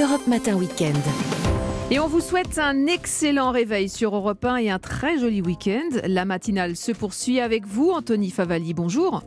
Europe Matin Weekend. Et on vous souhaite un excellent réveil sur Europe 1 et un très joli week-end. La matinale se poursuit avec vous, Anthony Favali. Bonjour.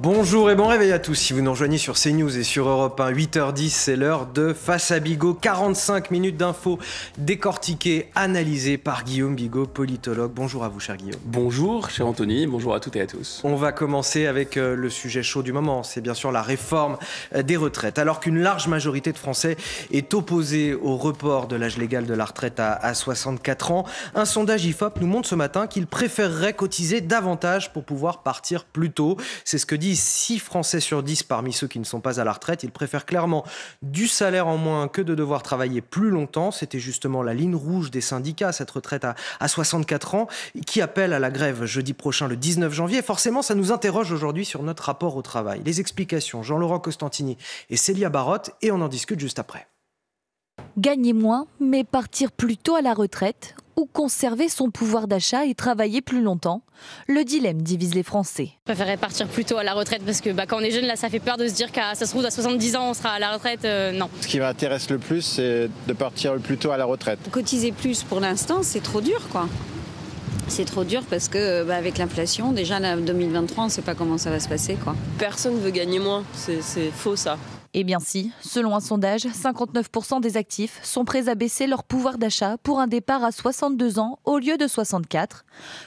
Bonjour et bon réveil à tous. Si vous nous rejoignez sur CNews et sur Europe 1, 8h10, c'est l'heure de Face à Bigot. 45 minutes d'infos décortiquées, analysées par Guillaume Bigot, politologue. Bonjour à vous, cher Guillaume. Bonjour, cher Anthony. Bonjour à toutes et à tous. On va commencer avec euh, le sujet chaud du moment. C'est bien sûr la réforme euh, des retraites. Alors qu'une large majorité de Français est opposée au report de l'âge légal de la retraite à, 64 ans, un sondage IFOP nous montre ce matin qu'ils préféreraient cotiser davantage pour pouvoir partir plus tôt. C'est ce que dit 6 Français sur 10 parmi ceux qui ne sont pas à la retraite. Ils préfèrent clairement du salaire en moins que de devoir travailler plus longtemps. C'était justement la ligne rouge des syndicats, cette retraite à, à 64 ans, qui appelle à la grève jeudi prochain, le 19 janvier. forcément, ça nous interroge aujourd'hui sur notre rapport au travail. Les explications, Jean-Laurent Costantini et Célia Barotte, et on en discute juste après. Gagner moins, mais partir plus tôt à la retraite ou conserver son pouvoir d'achat et travailler plus longtemps Le dilemme divise les Français. Je préférerais partir plus tôt à la retraite parce que bah, quand on est jeune, là, ça fait peur de se dire qu'à ça se trouve à 70 ans, on sera à la retraite. Euh, non. Ce qui m'intéresse le plus, c'est de partir plus tôt à la retraite. Cotiser plus pour l'instant, c'est trop dur, quoi. C'est trop dur parce que bah, avec l'inflation, déjà en 2023, on ne sait pas comment ça va se passer. Quoi. Personne ne veut gagner moins, c'est faux ça. Eh bien si, selon un sondage, 59% des actifs sont prêts à baisser leur pouvoir d'achat pour un départ à 62 ans au lieu de 64.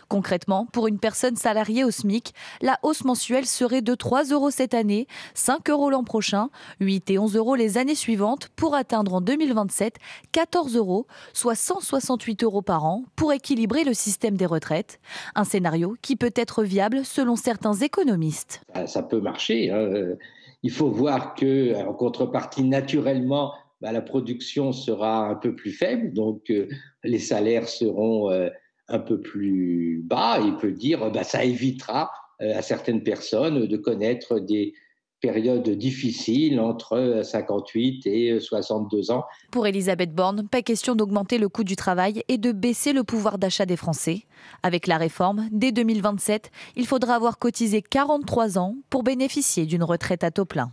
Concrètement, pour une personne salariée au SMIC, la hausse mensuelle serait de 3 euros cette année, 5 euros l'an prochain, 8 et 11 euros les années suivantes pour atteindre en 2027 14 euros, soit 168 euros par an pour équilibrer le système des retraites. Un scénario qui peut être viable selon certains économistes. Ça peut marcher. Hein il faut voir que, en contrepartie, naturellement, bah, la production sera un peu plus faible, donc euh, les salaires seront euh, un peu plus bas. Il peut dire, bah, ça évitera euh, à certaines personnes de connaître des période difficile entre 58 et 62 ans. Pour Elisabeth Borne, pas question d'augmenter le coût du travail et de baisser le pouvoir d'achat des Français. Avec la réforme, dès 2027, il faudra avoir cotisé 43 ans pour bénéficier d'une retraite à taux plein.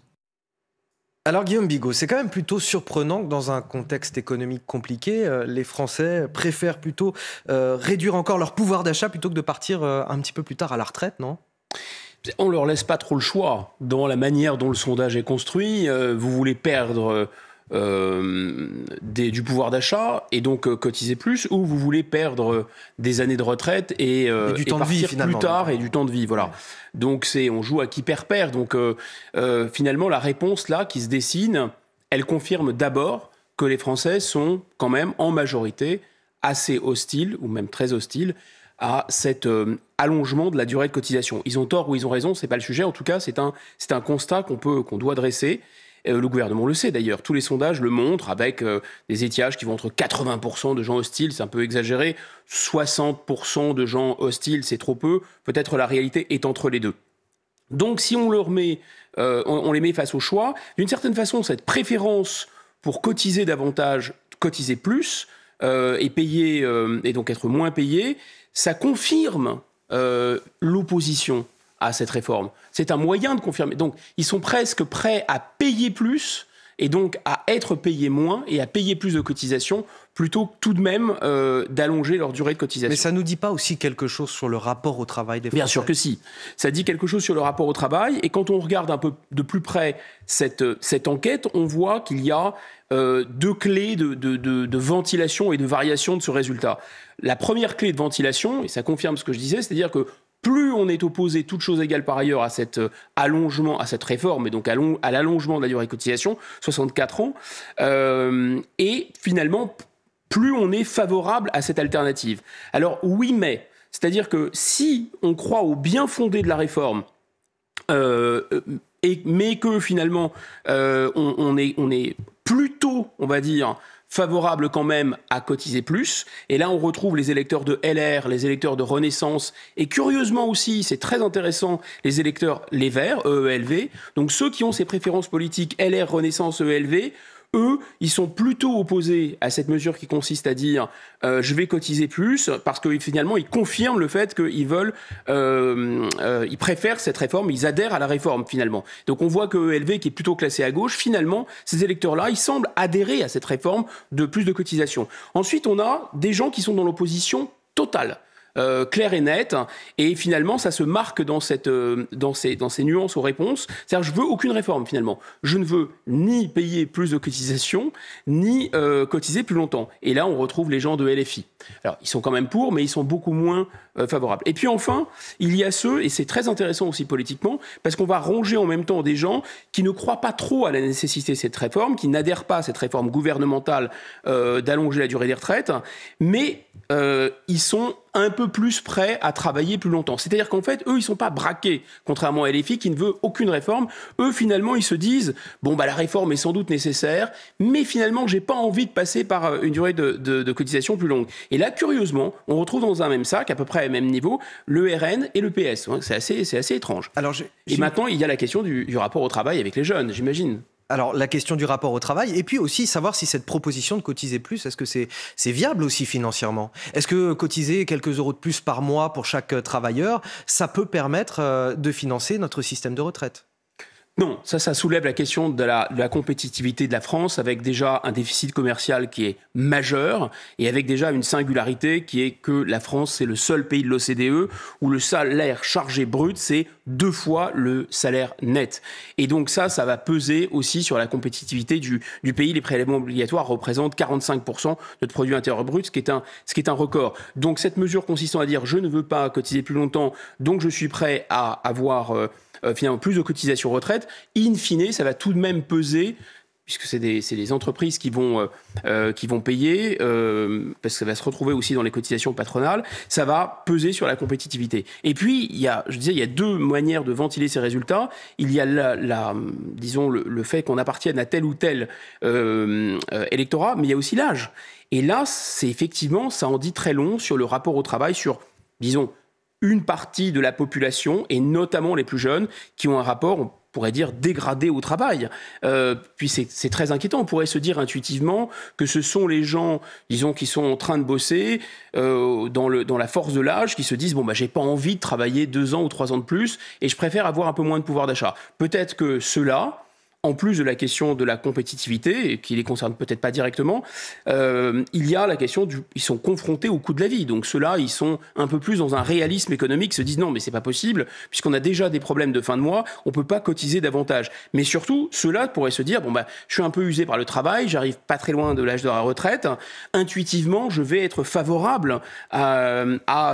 Alors Guillaume Bigot, c'est quand même plutôt surprenant que dans un contexte économique compliqué, euh, les Français préfèrent plutôt euh, réduire encore leur pouvoir d'achat plutôt que de partir euh, un petit peu plus tard à la retraite, non? On leur laisse pas trop le choix dans la manière dont le sondage est construit. Euh, vous voulez perdre euh, du pouvoir d'achat et donc euh, cotiser plus, ou vous voulez perdre des années de retraite et, du temps partir de vie, plus tard et du temps de vie. Voilà. Donc c'est on joue à qui perd perd. Donc finalement la réponse là qui se dessine, elle confirme d'abord que les Français sont quand même en majorité assez hostiles ou même très hostiles à cet euh, allongement de la durée de cotisation. Ils ont tort ou ils ont raison, c'est pas le sujet. En tout cas, c'est un, c'est un constat qu'on peut, qu'on doit dresser. Euh, le gouvernement le sait d'ailleurs. Tous les sondages le montrent avec euh, des étiages qui vont entre 80% de gens hostiles, c'est un peu exagéré, 60% de gens hostiles, c'est trop peu. Peut-être la réalité est entre les deux. Donc, si on on, les met face au choix, d'une certaine façon, cette préférence pour cotiser davantage, cotiser plus, et payer et donc être moins payé, ça confirme euh, l'opposition à cette réforme. C'est un moyen de confirmer. Donc, ils sont presque prêts à payer plus et donc à être payés moins et à payer plus de cotisations plutôt que tout de même euh, d'allonger leur durée de cotisation. Mais ça ne nous dit pas aussi quelque chose sur le rapport au travail des Français Bien sûr que si. Ça dit quelque chose sur le rapport au travail. Et quand on regarde un peu de plus près cette, cette enquête, on voit qu'il y a euh, deux clés de, de, de, ventilation et de variation de ce résultat. La première clé de ventilation, et ça confirme ce que je disais, c'est-à-dire que plus on est opposé, toute chose égale par ailleurs, à cet euh, allongement, à cette réforme, et donc à, l'allongement de la durée de cotisation, 64 ans, euh, et finalement, plus on est favorable à cette alternative. Alors oui, mais, c'est-à-dire que si on croit au bien fondé de la réforme, euh, mais que finalement on est plutôt, on va dire, favorable quand même à cotiser plus. Et là, on retrouve les électeurs de LR, les électeurs de Renaissance, et curieusement aussi, c'est très intéressant, les électeurs Les Verts, EELV. Donc ceux qui ont ces préférences politiques LR, Renaissance, EELV, eux, ils sont plutôt opposés à cette mesure qui consiste à dire euh, je vais cotiser plus parce que finalement ils confirment le fait qu'ils veulent, euh, euh, ils préfèrent cette réforme, ils adhèrent à la réforme finalement. Donc on voit que ELV qui est plutôt classé à gauche, finalement ces électeurs-là, ils semblent adhérer à cette réforme de plus de cotisation. Ensuite, on a des gens qui sont dans l'opposition totale. Euh, claire et nette. Et finalement, ça se marque dans, cette, euh, dans, ces, dans ces nuances aux réponses. C'est-à-dire, je veux aucune réforme finalement. Je ne veux ni payer plus de cotisations, ni euh, cotiser plus longtemps. Et là, on retrouve les gens de LFI. Alors, ils sont quand même pour, mais ils sont beaucoup moins favorables. Et puis enfin, il y a ceux, et c'est très intéressant aussi politiquement, parce qu'on va ronger en même temps des gens qui ne croient pas trop à la nécessité de cette réforme, qui n'adhèrent pas à cette réforme gouvernementale d'allonger la durée des retraites, mais ils sont un peu plus prêts à travailler plus longtemps. C'est-à-dire qu'en fait, eux, ils sont pas braqués, contrairement à LFI qui ne veut aucune réforme. Eux, finalement, ils se disent bon, bah, la réforme est sans doute nécessaire, mais finalement, j'ai pas envie de passer par euh, une durée de, cotisation plus longue. Et là, curieusement, on retrouve dans un même sac, à peu près même niveau, le RN et le PS. C'est assez, c'est assez étrange. Alors, et maintenant, il y a la question du rapport au travail avec les jeunes, j'imagine. Alors la question du rapport au travail, et puis aussi savoir si cette proposition de cotiser plus, est-ce que c'est viable aussi financièrement? Est-ce que cotiser quelques euros de plus par mois pour chaque euh, travailleur, ça peut permettre euh, de financer notre système de retraite? Non, ça, ça soulève la question de la, compétitivité de la France avec déjà un déficit commercial qui est majeur et avec déjà une singularité qui est que la France, c'est le seul pays de l'OCDE où le salaire chargé brut, c'est deux fois le salaire net. Et donc ça, ça va peser aussi sur la compétitivité du, pays. Les prélèvements obligatoires représentent 45% de notre produit intérieur brut, ce qui, est un, record. Donc cette mesure consistant à dire je ne veux pas cotiser plus longtemps, donc je suis prêt à avoir... Euh, euh, finalement plus de cotisations retraite, in fine, ça va tout de même peser puisque c'est des, des, entreprises qui vont, euh, euh, qui vont payer, parce que ça va se retrouver aussi dans les cotisations patronales, ça va peser sur la compétitivité. Et puis, il y a, je disais, il y a deux manières de ventiler ces résultats. Il y a la, disons, le, fait qu'on appartienne à tel ou tel électorat, mais il y a aussi l'âge. Et là, c'est effectivement, ça en dit très long sur le rapport au travail, sur, disons, une partie de la population, et notamment les plus jeunes, qui ont un rapport, on pourrait dire, dégradé au travail. Euh, puis c'est très inquiétant. On pourrait se dire intuitivement que ce sont les gens, disons, qui sont en train de bosser euh, dans, la force de l'âge, qui se disent, bon, bah, j'ai pas envie de travailler deux ans ou trois ans de plus, et je préfère avoir un peu moins de pouvoir d'achat. Peut-être que ceux-là, en plus de la question de la compétitivité, qui les concerne peut-être pas directement, euh, il y a la question du, ils sont confrontés au coût de la vie. Donc ceux-là, ils sont un peu plus dans un réalisme économique, se disent non, mais c'est pas possible, puisqu'on a déjà des problèmes de fin de mois, on peut pas cotiser davantage. Mais surtout, ceux-là pourraient se dire bon bah, je suis un peu usé par le travail, j'arrive pas très loin de l'âge de la retraite, intuitivement, je vais être favorable à,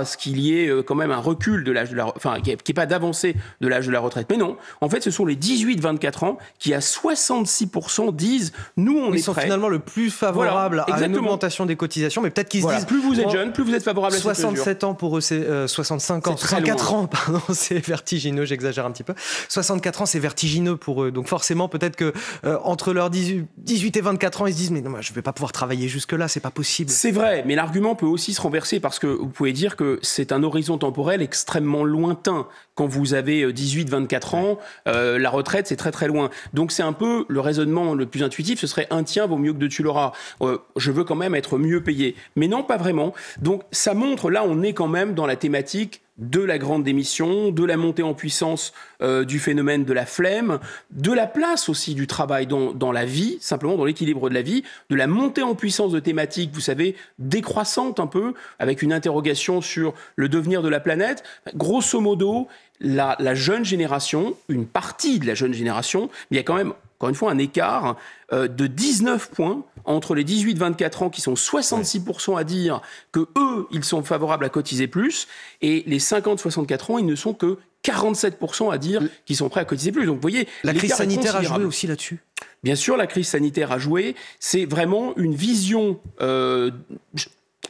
ce qu'il y ait euh, quand même un recul de l'âge de la, enfin, qui est pas d'avancée de l'âge de la retraite. Mais non, en fait, ce sont les 18-24 ans qui à 66% disent nous on Ils est sont finalement le plus favorable à une augmentation des cotisations, mais peut-être qu'ils se disent plus vous êtes jeune, plus vous êtes favorable à 67 ans pour eux, c'est 65 euh, ans, 64 ans, pardon, c'est vertigineux, j'exagère un petit peu. 64 ans, c'est vertigineux pour eux. Donc forcément, peut-être que euh, entre leurs 18, et 24 ans, ils se disent mais non, je vais pas pouvoir travailler jusque là, c'est pas possible. C'est vrai, mais l'argument peut aussi se renverser parce que vous pouvez dire que c'est un horizon temporel extrêmement lointain. Quand vous avez 18, euh, 24 ans, la retraite c'est très très loin. Donc c'est un peu le raisonnement le plus intuitif, ce serait un tien vaut mieux que deux tu l'auras. Euh, je veux quand même être mieux payé. Mais non, pas vraiment. Donc ça montre, là on est quand même dans la thématique de la grande démission, de la montée en puissance euh, du phénomène de la flemme, de la place aussi du travail dans, dans la vie, simplement dans l'équilibre de la vie, de la montée en puissance de thématiques, vous savez, décroissantes un peu, avec une interrogation sur le devenir de la planète. Grosso modo, la, la jeune génération, une partie de la jeune génération, il y a quand même encore une fois, un écart euh, de 19 points entre les 18-24 ans qui sont 66% à dire que eux, ils sont favorables à cotiser plus, et les 50-64 ans, ils ne sont que 47% à dire qu'ils sont prêts à cotiser plus. Donc vous voyez, la crise sanitaire a joué aussi là-dessus? Bien sûr, la crise sanitaire a joué. C'est vraiment une vision. Euh,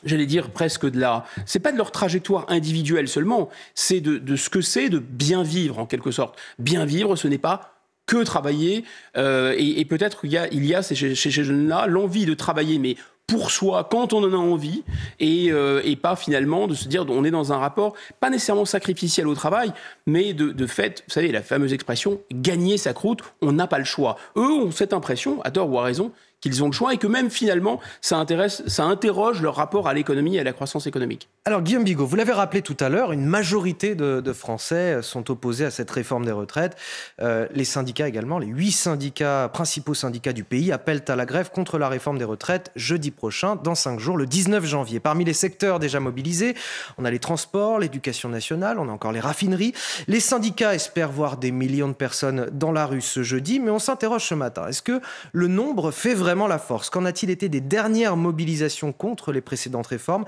j'allais dire presque de la. C'est pas de leur trajectoire individuelle seulement, c'est de, ce que c'est de bien vivre en quelque sorte. Bien vivre, ce n'est pas que travailler. Euh, et, peut-être qu'il y a, il y a chez, ces jeunes-là l'envie de travailler, mais pour soi, quand on en a envie, et, euh, et, pas finalement de se dire on est dans un rapport pas nécessairement sacrificiel au travail, mais de, de fait, vous savez, la fameuse expression gagner sa croûte, on n'a pas le choix. Eux ont cette impression, à tort ou à raison, qu'ils ont le choix et que même finalement, ça, intéresse, ça interroge leur rapport à l'économie et à la croissance économique. Alors Guillaume Bigot, vous l'avez rappelé tout à l'heure, une majorité de, Français sont opposés à cette réforme des retraites. Euh, les syndicats également, les huit syndicats, principaux syndicats du pays, appellent à la grève contre la réforme des retraites jeudi prochain, dans cinq jours, le 19 janvier. Parmi les secteurs déjà mobilisés, on a les transports, l'éducation nationale, on a encore les raffineries. Les syndicats espèrent voir des millions de personnes dans la rue ce jeudi, mais on s'interroge ce matin. Est-ce que le nombre fait vraiment la force. Qu'en a-t-il été des dernières mobilisations contre les précédentes réformes?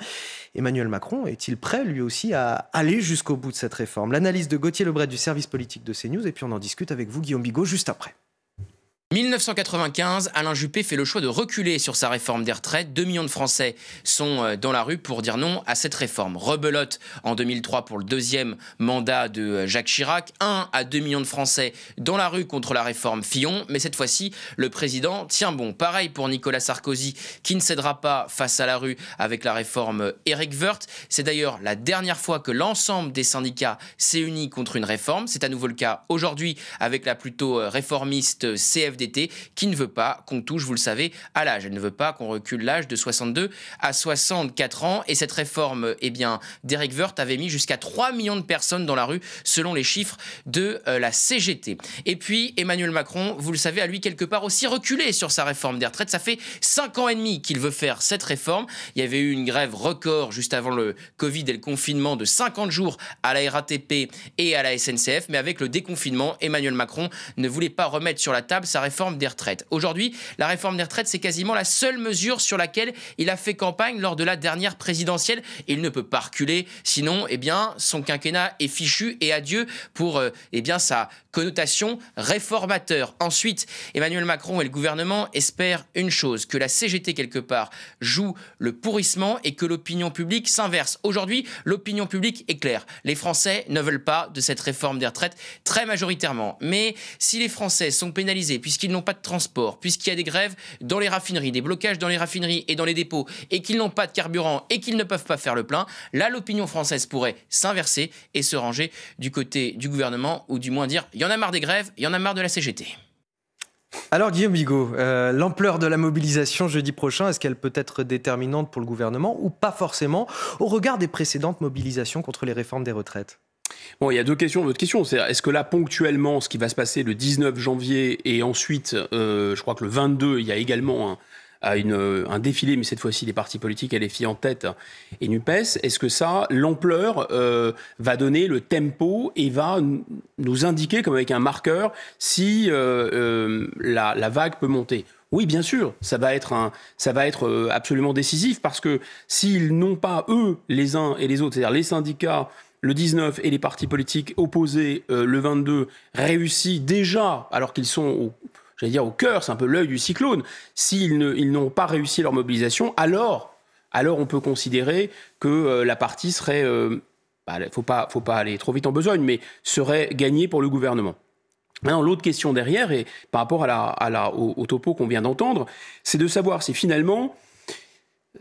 Emmanuel Macron est-il prêt lui aussi à aller jusqu'au bout de cette réforme? L'analyse de Gauthier Lebret du service politique de CNews et puis on en discute avec vous Guillaume Bigot juste après. 1995, Alain Juppé fait le choix de reculer sur sa réforme des retraites. 2 millions de Français sont euh, dans la rue pour dire non à cette réforme. Rebelote en 2003 pour le deuxième mandat de euh, Jacques Chirac. 1 à 2 millions de Français dans la rue contre la réforme Fillon. Mais cette fois-ci, le président tient bon. Pareil pour Nicolas Sarkozy qui ne cédera pas face à la rue avec la réforme Eric Woerth. C'est d'ailleurs la dernière fois que l'ensemble des syndicats s'est uni contre une réforme. C'est à nouveau le cas aujourd'hui avec la plutôt euh, réformiste CFD qui ne veut pas qu'on touche, vous le savez, à l'âge. Elle ne veut pas qu'on recule l'âge de 62 à 64 ans. Et cette réforme, eh bien, d'Eric Woerth avait mis jusqu'à 3 millions de personnes dans la rue, selon les chiffres de euh, la CGT. Et puis, Emmanuel Macron, vous le savez, a lui quelque part aussi reculé sur sa réforme des retraites. Ça fait 5 ans et demi qu'il veut faire cette réforme. Il y avait eu une grève record juste avant le Covid et le confinement de 50 jours à la RATP et à la SNCF. Mais avec le déconfinement, Emmanuel Macron ne voulait pas remettre sur la table sa réforme des retraites. Aujourd'hui, la réforme des retraites, c'est quasiment la seule mesure sur laquelle il a fait campagne lors de la dernière présidentielle. Il ne peut pas reculer, sinon, eh bien, son quinquennat est fichu et adieu pour, euh, eh bien, sa connotation réformateur. Ensuite, Emmanuel Macron et le gouvernement espèrent une chose, que la CGT quelque part joue le pourrissement et que l'opinion publique s'inverse. Aujourd'hui, l'opinion publique est claire. Les Français ne veulent pas de cette réforme des retraites très majoritairement. Mais si les Français sont pénalisés puisque puisqu'ils n'ont pas de transport, puisqu'il y a des grèves dans les raffineries, des blocages dans les raffineries et dans les dépôts, et qu'ils n'ont pas de carburant et qu'ils ne peuvent pas faire le plein, là, l'opinion française pourrait s'inverser et se ranger du côté du gouvernement, ou du moins dire, il y en a marre des grèves, il y en a marre de la CGT. Alors Guillaume Bigot, euh, l'ampleur de la mobilisation jeudi prochain, est-ce qu'elle peut être déterminante pour le gouvernement ou pas forcément au regard des précédentes mobilisations contre les réformes des retraites? Bon, il y a deux questions. L'autre question, c'est est-ce que là, ponctuellement, ce qui va se passer le 19 janvier et ensuite, euh, je crois que le 22, il y a également un, défilé, mais cette fois-ci, les partis politiques, fille en tête et NUPES. Est-ce que ça, l'ampleur, euh, va donner le tempo et va nous indiquer, comme avec un marqueur, si euh, la, la, vague peut monter? Oui, bien sûr, ça va être, un, ça va être absolument décisif parce que s'ils n'ont pas, eux, les uns et les autres, c'est-à-dire les syndicats, le 19 et les partis politiques opposés euh, le 22 réussi déjà, alors qu'ils sont au, dire au cœur, c'est un peu l'œil du cyclone, s'ils n'ont pas réussi leur mobilisation, alors, alors on peut considérer que euh, la partie serait, euh, bah, faut pas, faut pas aller trop vite en besogne, mais serait gagnée pour le gouvernement. Maintenant, l'autre question derrière, et par rapport à la, au topo qu'on vient d'entendre, c'est de savoir si finalement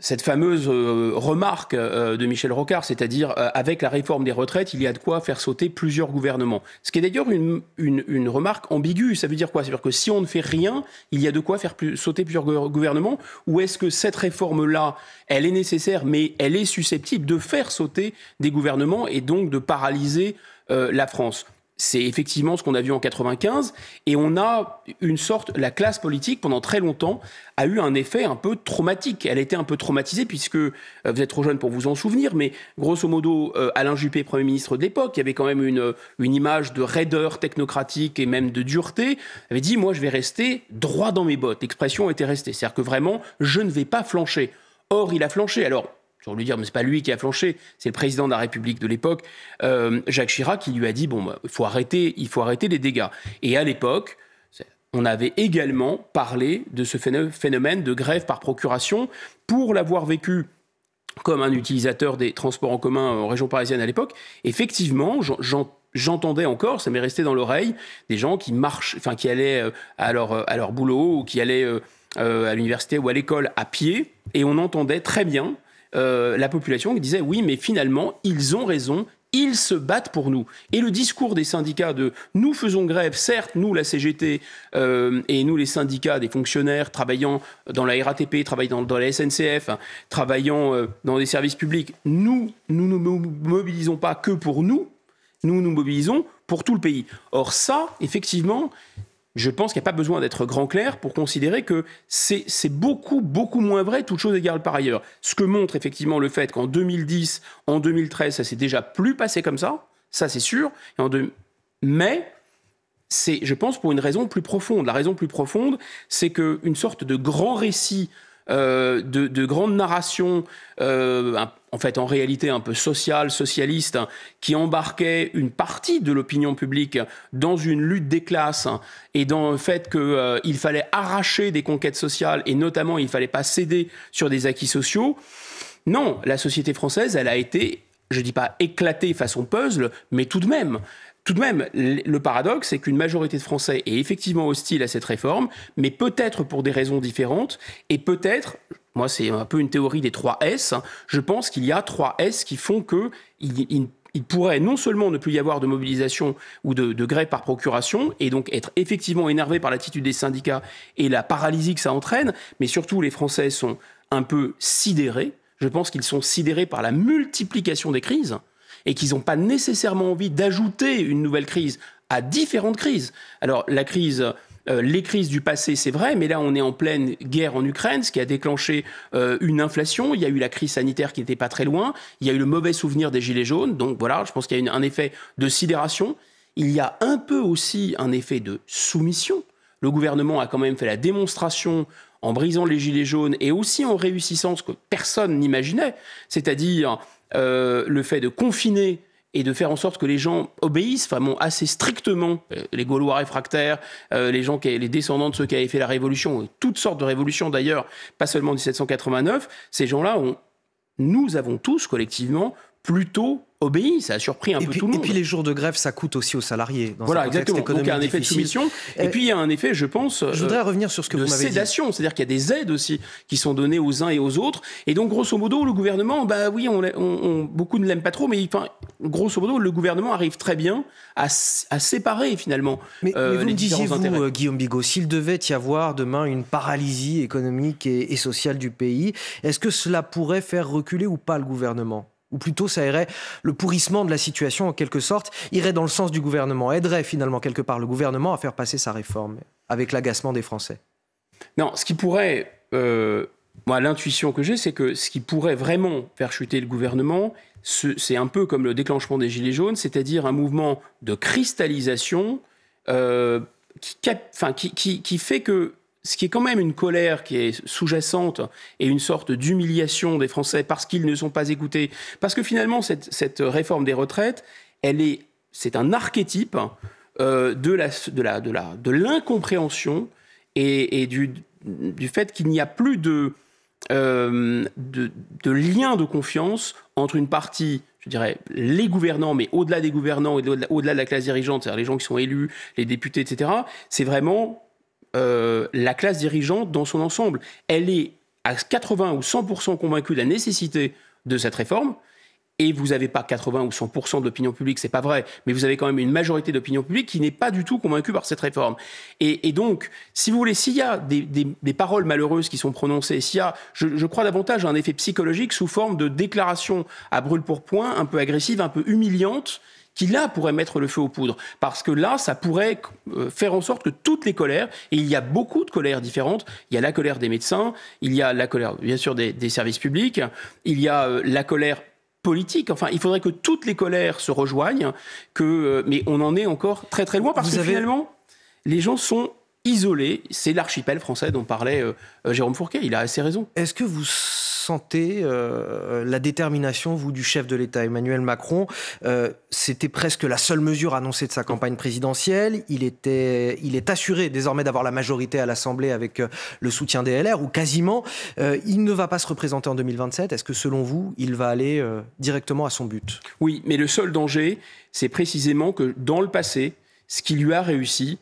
cette fameuse euh, remarque euh, de Michel Rocard, c'est-à-dire euh, avec la réforme des retraites, il y a de quoi faire sauter plusieurs gouvernements. Ce qui est d'ailleurs une, une, remarque ambiguë. Ça veut dire quoi? C'est-à-dire que si on ne fait rien, il y a de quoi faire sauter plusieurs gouvernements? Ou est-ce que cette réforme-là, elle est nécessaire, mais elle est susceptible de faire sauter des gouvernements et donc de paralyser la France? C'est effectivement ce qu'on a vu en 95, et on a une sorte, la classe politique pendant très longtemps a eu un effet un peu traumatique. Elle était un peu traumatisée puisque euh, vous êtes trop jeune pour vous en souvenir, mais grosso modo, euh, Alain Juppé, Premier ministre de l'époque, il y avait quand même une, une image de raideur technocratique et même de dureté, avait dit moi je vais rester droit dans mes bottes. L'expression était restée, c'est-à-dire que vraiment je ne vais pas flancher. Or il a flanché. Alors pour lui dire, mais c'est pas lui qui a flanché, c'est le président de la République de l'époque, euh, Jacques Chirac, qui lui a dit, bon, bah, il faut arrêter, il faut arrêter les dégâts. Et à l'époque, on avait également parlé de ce phénomène de grève par procuration pour l'avoir vécu comme un utilisateur des transports en commun en région parisienne à l'époque. Effectivement, j'entendais encore, ça m'est resté dans l'oreille, des gens qui marchent, enfin qui allaient euh, à leur, à leur boulot ou qui allaient euh, à l'université ou à l'école à pied, et on entendait très bien euh, la population qui disait oui, mais finalement, ils ont raison, Ils se battent pour nous. Et le discours des syndicats de nous faisons grève, certes, nous, la CGT, euh, et nous, les syndicats des fonctionnaires travaillant dans la RATP, travaillant dans, la SNCF, hein, travaillant euh, dans des services publics, nous, nous ne nous mobilisons pas que pour nous, nous nous mobilisons pour tout le pays. Or ça, effectivement, je pense qu'il n'y a pas besoin d'être grand clair pour considérer que c'est beaucoup, beaucoup moins vrai, toute chose égale par ailleurs. Ce que montre effectivement le fait qu'en 2010, en 2013, ça s'est déjà plus passé comme ça, ça c'est sûr, mais c'est, je pense, pour une raison plus profonde. La raison plus profonde, c'est qu'une sorte de grand récit euh, de, de grandes narrations, euh, en fait en réalité un peu sociales, socialistes, qui embarquaient une partie de l'opinion publique dans une lutte des classes et dans le fait qu'il euh, fallait arracher des conquêtes sociales et notamment il fallait pas céder sur des acquis sociaux. Non, la société française, elle a été, je dis pas éclatée façon puzzle, mais tout de même tout de même, le paradoxe, c'est qu'une majorité de Français est effectivement hostile à cette réforme, mais peut-être pour des raisons différentes, et peut-être, moi c'est un peu une théorie des trois S, je pense qu'il y a trois S qui font que il, pourrait non seulement ne plus y avoir de mobilisation ou de, de, grève par procuration, et donc être effectivement énervé par l'attitude des syndicats et la paralysie que ça entraîne, mais surtout les Français sont un peu sidérés. Je pense qu'ils sont sidérés par la multiplication des crises et qu'ils n'ont pas nécessairement envie d'ajouter une nouvelle crise à différentes crises. Alors la crise euh, les crises du passé, c'est vrai, mais là, on est en pleine guerre en Ukraine, ce qui a déclenché euh, une inflation. Il y a eu la crise sanitaire qui n'était pas très loin. Il y a eu le mauvais souvenir des Gilets jaunes. Donc voilà, je pense qu'il y a un effet de sidération. Il y a un peu aussi un effet de soumission. Le gouvernement a quand même fait la démonstration en brisant les Gilets jaunes et aussi en réussissant ce que personne n'imaginait, c'est-à-dire euh, le fait de confiner et de faire en sorte que les gens obéissent vraiment assez strictement, euh, les Gaulois réfractaires, euh, les gens qui, les descendants de ceux qui avaient fait la Révolution, toutes sortes de révolutions d'ailleurs, pas seulement 1789, ces gens-là ont, nous avons tous collectivement plutôt obéi. Ça a surpris un peu tout le monde. Et puis les jours de grève, ça coûte aussi aux salariés. Dans voilà, exactement. Donc il y a un effet de soumission. Et, puis il y a un effet, je pense, je voudrais revenir sur ce que de vous m'avez sédation. C'est-à-dire qu'il y a des aides aussi qui sont données aux uns et aux autres. Et donc grosso modo, le gouvernement, bah oui, on, beaucoup ne l'aiment pas trop, mais enfin, grosso modo, le gouvernement arrive très bien à, séparer finalement. Mais, euh, vous me disiez, vous, euh, Guillaume Bigot, s'il devait y avoir demain une paralysie économique et sociale du pays, est-ce que cela pourrait faire reculer ou pas le gouvernement? Ou plutôt ça irait, le pourrissement de la situation en quelque sorte, irait dans le sens du gouvernement, aiderait finalement quelque part le gouvernement à faire passer sa réforme, avec l'agacement des Français. Non, ce qui pourrait, euh, moi l'intuition que j'ai, c'est que ce qui pourrait vraiment faire chuter le gouvernement, c'est un peu comme le déclenchement des Gilets jaunes, c'est-à-dire un mouvement de cristallisation euh, qui, fait que ce qui est quand même une colère qui est sous-jacente et une sorte d'humiliation des Français parce qu'ils ne sont pas écoutés. Parce que finalement, cette, réforme des retraites, elle est, c'est un archétype euh, de, l'incompréhension et, du, fait qu'il n'y a plus de, euh, de, de, lien de confiance entre une partie je dirais, les gouvernants, mais au-delà des gouvernants et au-delà de la classe dirigeante, c'est-à-dire les gens qui sont élus, les députés, etc., c'est vraiment euh, la classe dirigeante dans son ensemble. Elle est à 80 ou 100% convaincue de la nécessité de cette réforme. Et vous n'avez pas 80 ou 100% de l'opinion publique, c'est pas vrai, mais vous avez quand même une majorité d'opinion publique qui n'est pas du tout convaincue par cette réforme. Et, donc, si vous voulez, s'il y a des, paroles malheureuses qui sont prononcées, s'il y a, je, crois davantage à un effet psychologique sous forme de déclaration à brûle pour point, un peu agressive, un peu humiliante, qui là pourrait mettre le feu aux poudres. Parce que là, ça pourrait euh, faire en sorte que toutes les colères, et il y a beaucoup de colères différentes, il y a la colère des médecins, il y a la colère bien sûr des, services publics, il y a euh, la colère politique. Enfin, il faudrait que toutes les colères se rejoignent, que, euh, mais on en est encore très très loin parce que finalement, les gens sont isolés. C'est l'archipel français dont parlait Jérôme Fourquet. Il a assez raison. Est-ce que vous sentez euh, la détermination, vous, du chef de l'État, Emmanuel Macron? Euh, C'était presque la seule mesure annoncée de sa campagne présidentielle. Il, était, il est assuré désormais d'avoir la majorité à l'Assemblée avec euh, le soutien des LR, ou quasiment. il ne va pas se représenter en 2027. Est-ce que, selon vous, il va aller directement à son but? Oui, mais le seul danger, c'est précisément que dans le passé, ce qui lui a réussi,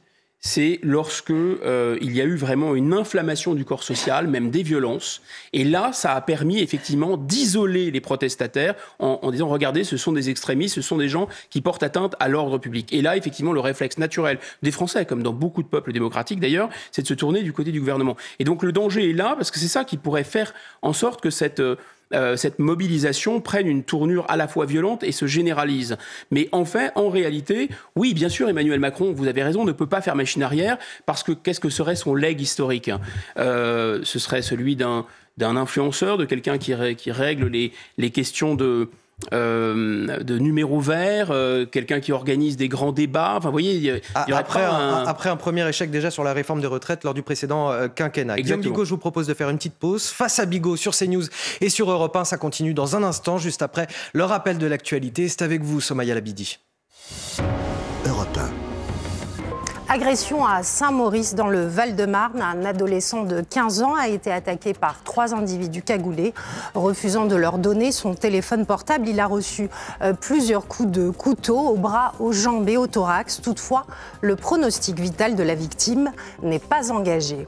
c'est lorsque euh, il y a eu vraiment une inflammation du corps social, même des violences. Et là, ça a permis effectivement d'isoler les protestataires en, disant regardez, ce sont des extrémistes, ce sont des gens qui portent atteinte à l'ordre public. Et là, effectivement, le réflexe naturel des Français, comme dans beaucoup de peuples démocratiques d'ailleurs, c'est de se tourner du côté du gouvernement. Et donc le danger est là parce que c'est ça qui pourrait faire en sorte que cette euh, euh, cette mobilisation prenne une tournure à la fois violente et se généralise. Mais en fait, en réalité, oui, bien sûr, Emmanuel Macron, vous avez raison, ne peut pas faire machine arrière parce que qu'est-ce que serait son leg historique? Euh, Ce serait celui d'un influenceur, de quelqu'un qui, qui, règle les, les questions de, euh, de numéro vert, euh, quelqu'un qui organise des grands débats. Enfin, vous voyez, il y, après, un... après un premier échec déjà sur la réforme des retraites lors du précédent euh, quinquennat. Guillaume Bigot, je vous propose de faire une petite pause. Face à Bigot sur CNews et sur Europe 1, ça continue dans un instant, juste après le rappel de l'actualité. C'est avec vous, Somaya Labidi. Europe 1. Agression à Saint-Maurice dans le Val-de-Marne. Un adolescent de 15 ans a été attaqué par trois individus cagoulés. Refusant de leur donner son téléphone portable, il a reçu euh, plusieurs coups de couteau au bras, aux jambes et au thorax. Toutefois, le pronostic vital de la victime n'est pas engagé.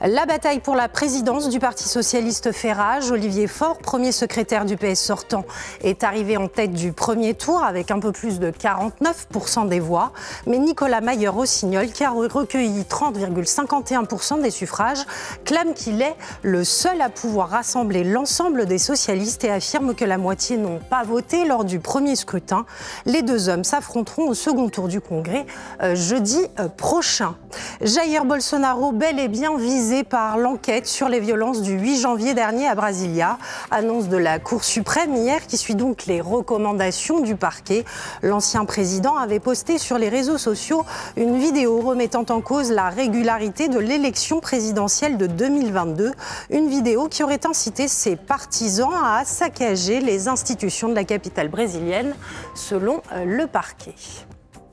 La bataille pour la présidence du Parti socialiste fait rage. Olivier Faure, premier secrétaire du PS sortant, est arrivé en tête du premier tour avec un peu plus de 49% des voix. Mais Nicolas Mayer-Rossignol, qui a recueilli 30,51% des suffrages, clame qu'il est le seul à pouvoir rassembler l'ensemble des socialistes et affirme que la moitié n'ont pas voté lors du premier scrutin. Les deux hommes s'affronteront au second tour du Congrès euh, jeudi euh, prochain. Jair Bolsonaro, bel et bien visé par l'enquête sur les violences du 8 janvier dernier à Brasilia. Annonce de la Cour suprême hier qui suit donc les recommandations du parquet. L'ancien président avait posté sur les réseaux sociaux une vidéo remettant en cause la régularité de l'élection présidentielle de 2022. Une vidéo qui aurait incité ses partisans à saccager les institutions de la capitale brésilienne, selon euh, le parquet.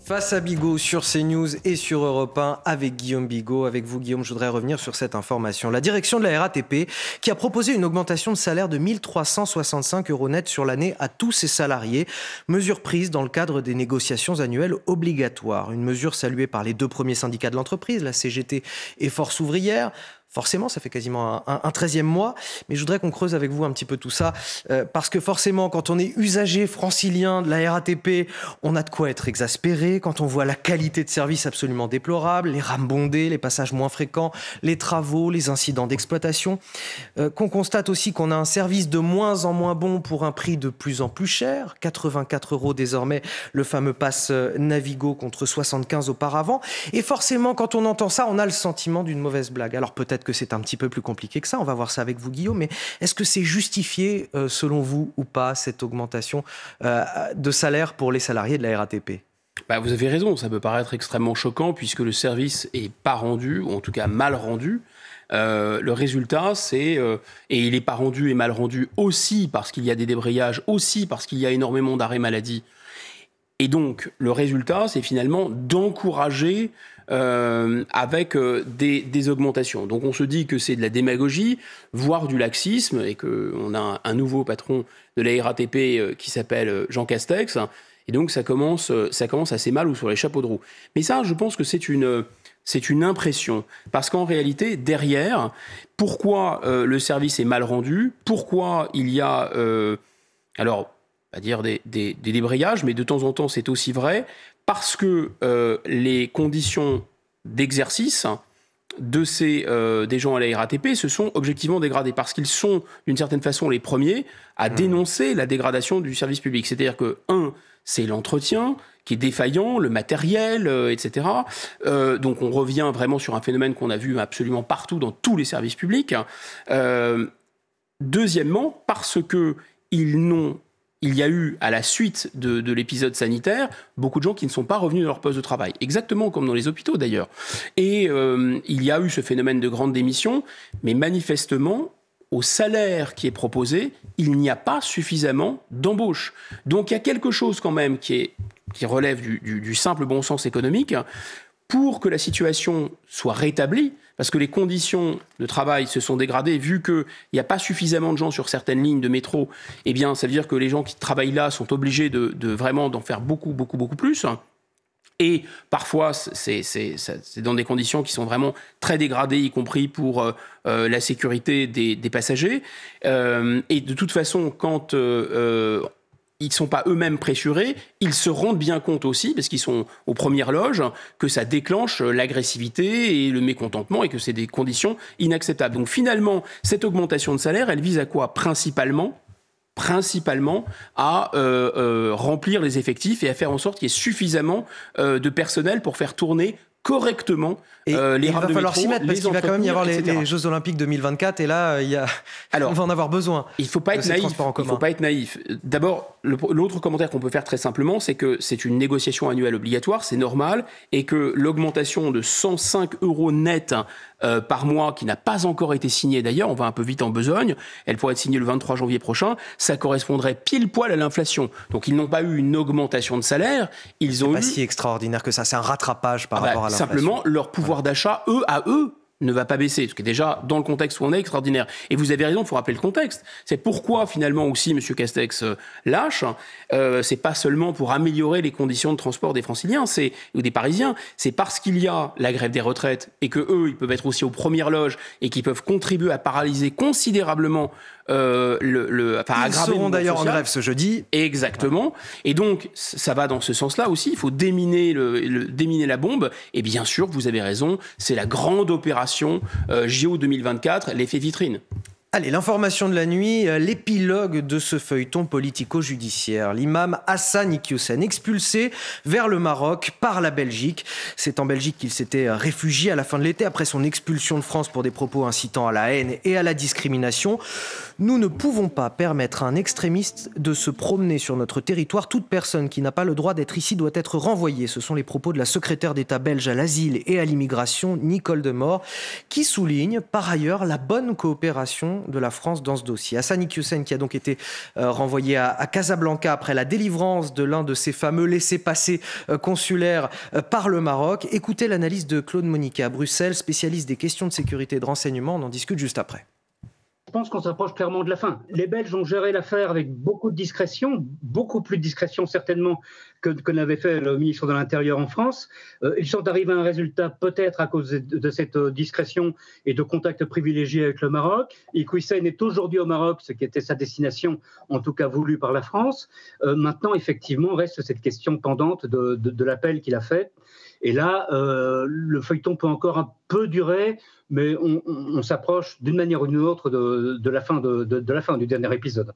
Face à Bigot sur CNews et sur Europe 1 avec Guillaume Bigot. Avec vous, Guillaume, je voudrais revenir sur cette information. La direction de la RATP qui a proposé une augmentation de salaire de 1365 euros net sur l'année à tous ses salariés. Mesure prise dans le cadre des négociations annuelles obligatoires. Une mesure saluée par les deux premiers syndicats de l'entreprise, la CGT et Force ouvrière. Forcément, ça fait quasiment un, 13e mois, mais je voudrais qu'on creuse avec vous un petit peu tout ça, euh, parce que forcément, quand on est usager francilien de la RATP, on a de quoi être exaspéré quand on voit la qualité de service absolument déplorable, les rames bondées, les passages moins fréquents, les travaux, les incidents d'exploitation, euh, qu'on constate aussi qu'on a un service de moins en moins bon pour un prix de plus en plus cher, 84 euros désormais, le fameux pass euh, Navigo contre 75 auparavant, et forcément, quand on entend ça, on a le sentiment d'une mauvaise blague. Alors peut-être que c'est un petit peu plus compliqué que ça. On va voir ça avec vous, Guillaume. Mais est-ce que c'est justifié, euh, selon vous, ou pas, cette augmentation euh, de salaire pour les salariés de la RATP bah, vous avez raison, ça peut paraître extrêmement choquant puisque le service est pas rendu, ou en tout cas mal rendu. Euh, le résultat, c'est, et il n'est pas rendu et mal rendu aussi parce qu'il y a des débrayages, aussi parce qu'il y a énormément d'arrêts maladie. Et donc, le résultat, c'est finalement d'encourager euh, avec euh, des, augmentations. Donc on se dit que c'est de la démagogie, voire du laxisme, et qu'on a un, nouveau patron de la RATP euh, qui s'appelle Jean Castex, et donc ça commence, ça commence assez mal ou sur les chapeaux de roue. Mais ça, je pense que c'est une, impression, parce qu'en réalité, derrière, pourquoi le service est mal rendu, pourquoi il y a, alors, pas dire des, des, des débrayages, mais de temps en temps c'est aussi vrai, parce que euh, les conditions d'exercice de ces euh, des gens à la RATP se sont objectivement dégradées parce qu'ils sont d'une certaine façon les premiers à mmh. dénoncer la dégradation du service public. C'est-à-dire que un, c'est l'entretien qui est défaillant, le matériel, euh, etc. donc on revient vraiment sur un phénomène qu'on a vu absolument partout dans tous les services publics. deuxièmement, parce que ils n'ont il y a eu, à la suite de, l'épisode sanitaire, beaucoup de gens qui ne sont pas revenus de leur poste de travail. Exactement comme dans les hôpitaux d'ailleurs. Et euh, il y a eu ce phénomène de grande démission, mais manifestement, au salaire qui est proposé, il n'y a pas suffisamment d'embauche. Donc il y a quelque chose quand même qui relève du simple bon sens économique pour que la situation soit rétablie, parce que les conditions de travail se sont dégradées, vu qu'il n'y a pas suffisamment de gens sur certaines lignes de métro, eh bien, ça veut dire que les gens qui travaillent là sont obligés de, vraiment d'en faire beaucoup, beaucoup, beaucoup plus. Et parfois, c'est dans des conditions qui sont vraiment très dégradées, y compris pour euh, euh, la sécurité des, passagers. Euh, et de toute façon, quand ils ne sont pas eux-mêmes pressurés, ils se rendent bien compte aussi, parce qu'ils sont aux premières loges, que ça déclenche l'agressivité et le mécontentement et que c'est des conditions inacceptables. Donc finalement, cette augmentation de salaire, elle vise à quoi? Principalement principalement à euh, euh, remplir les effectifs et à faire en sorte qu'il y ait suffisamment euh, de personnel pour faire tourner correctement et, euh, les il va falloir s'y mettre parce qu'il va quand même y avoir les, Jeux Olympiques 2024 et là il y a Alors, on va en avoir besoin. Il faut pas être naïf. Il faut pas être naïf. D'abord, l'autre commentaire qu'on peut faire très simplement, c'est que c'est une négociation annuelle obligatoire, c'est normal, et que l'augmentation de 105 euros net euh, par mois, qui n'a pas encore été signée. D'ailleurs, on va un peu vite en besogne, elle pourrait être signée le 23 janvier prochain, ça correspondrait pile poil à l'inflation. Donc ils n'ont pas eu une augmentation de salaire, ils ont pas eu... si extraordinaire que ça, c'est un rattrapage par ah bah, rapport à l'inflation. Simplement, leur pouvoir d'achat, eux, à eux, ne va pas baisser, ce qui est déjà dans le contexte où on est extraordinaire. Et vous avez raison, il faut rappeler le contexte. C'est pourquoi finalement aussi M. Castex euh, lâche. Euh, c'est pas seulement pour améliorer les conditions de transport des Franciliens, ou des Parisiens. C'est parce qu'il y a la grève des retraites et que eux, ils peuvent être aussi aux premières loges et qui peuvent contribuer à paralyser considérablement euh, le, le, enfin, Ils seront d'ailleurs en grève ce jeudi. Exactement. Et donc, ça va dans ce sens-là aussi. Il faut déminer, le, déminer la bombe. Et bien sûr, vous avez raison, c'est la grande opération euh, JO 2024, l'effet vitrine. Allez, l'information de la nuit, euh, l'épilogue de ce feuilleton politico-judiciaire. L'imam Hassan Iqiyoussen, expulsé vers le Maroc par la Belgique. C'est en Belgique qu'il s'était réfugié à la fin de l'été après son expulsion de France pour des propos incitant à la haine et à la discrimination. Nous ne pouvons pas permettre à un extrémiste de se promener sur notre territoire. Toute personne qui n'a pas le droit d'être ici doit être renvoyée. Ce sont les propos de la secrétaire d'État belge à l'asile et à l'immigration, Nicole Demort, qui souligne par ailleurs la bonne coopération de la France dans ce dossier. Hassan Iqiyoussen qui a donc été euh, renvoyé à, Casablanca après la délivrance de l'un de ces fameux laissés-passer euh, consulaires euh, par le Maroc. Écoutez l'analyse de Claude Monique à Bruxelles, spécialiste des questions de sécurité et de renseignement. On en discute juste après. Je pense qu'on s'approche clairement de la fin. Les Belges ont géré l'affaire avec beaucoup de discrétion, beaucoup plus de discrétion certainement que, n'avait fait le ministre de l'Intérieur en France. Euh, ils sont arrivés à un résultat peut-être à cause de, cette euh, discrétion et de contacts privilégiés avec le Maroc. Iqoussen est aujourd'hui au Maroc, ce qui était sa destination, en tout cas voulue par la France. Euh, maintenant, effectivement, reste cette question pendante de, l'appel qu'il a fait. Et là, le feuilleton peut encore un peu durer, mais on, s'approche d'une manière ou d'une autre de la fin du dernier épisode.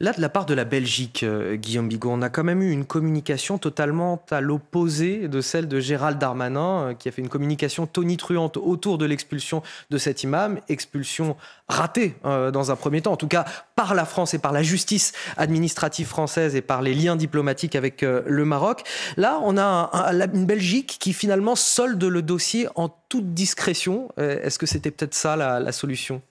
Là, de la part de la Belgique, euh, Guillaume Bigot, on a quand même eu une communication totalement à l'opposé de celle de Gérald Darmanin, euh, qui a fait une communication tonitruante autour de l'expulsion de cet imam, expulsion ratée euh, dans un premier temps, en tout cas par la France et par la justice administrative française et par les liens diplomatiques avec le Maroc. Là, on a une Belgique qui finalement solde le dossier en toute discrétion. Est-ce que c'était peut-être ça la solution?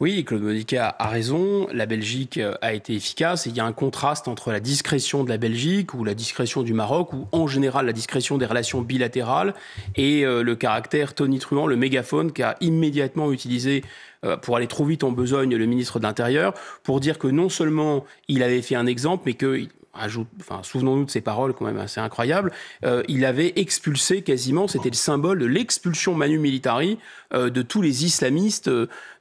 Oui, Claude Modica a raison. La Belgique euh, a été efficace. il y a un contraste entre la discrétion de la Belgique ou la discrétion du Maroc, ou en général la discrétion des relations bilatérales, et euh, le caractère tonitruant, le mégaphone qu'a immédiatement utilisé euh, pour aller trop vite en besogne le ministre de l'Intérieur, pour dire que non seulement il avait fait un exemple, mais que souvenons-nous de ces paroles quand même assez incroyables, il avait expulsé quasiment, c'était le symbole de l'expulsion manu militari de tous les islamistes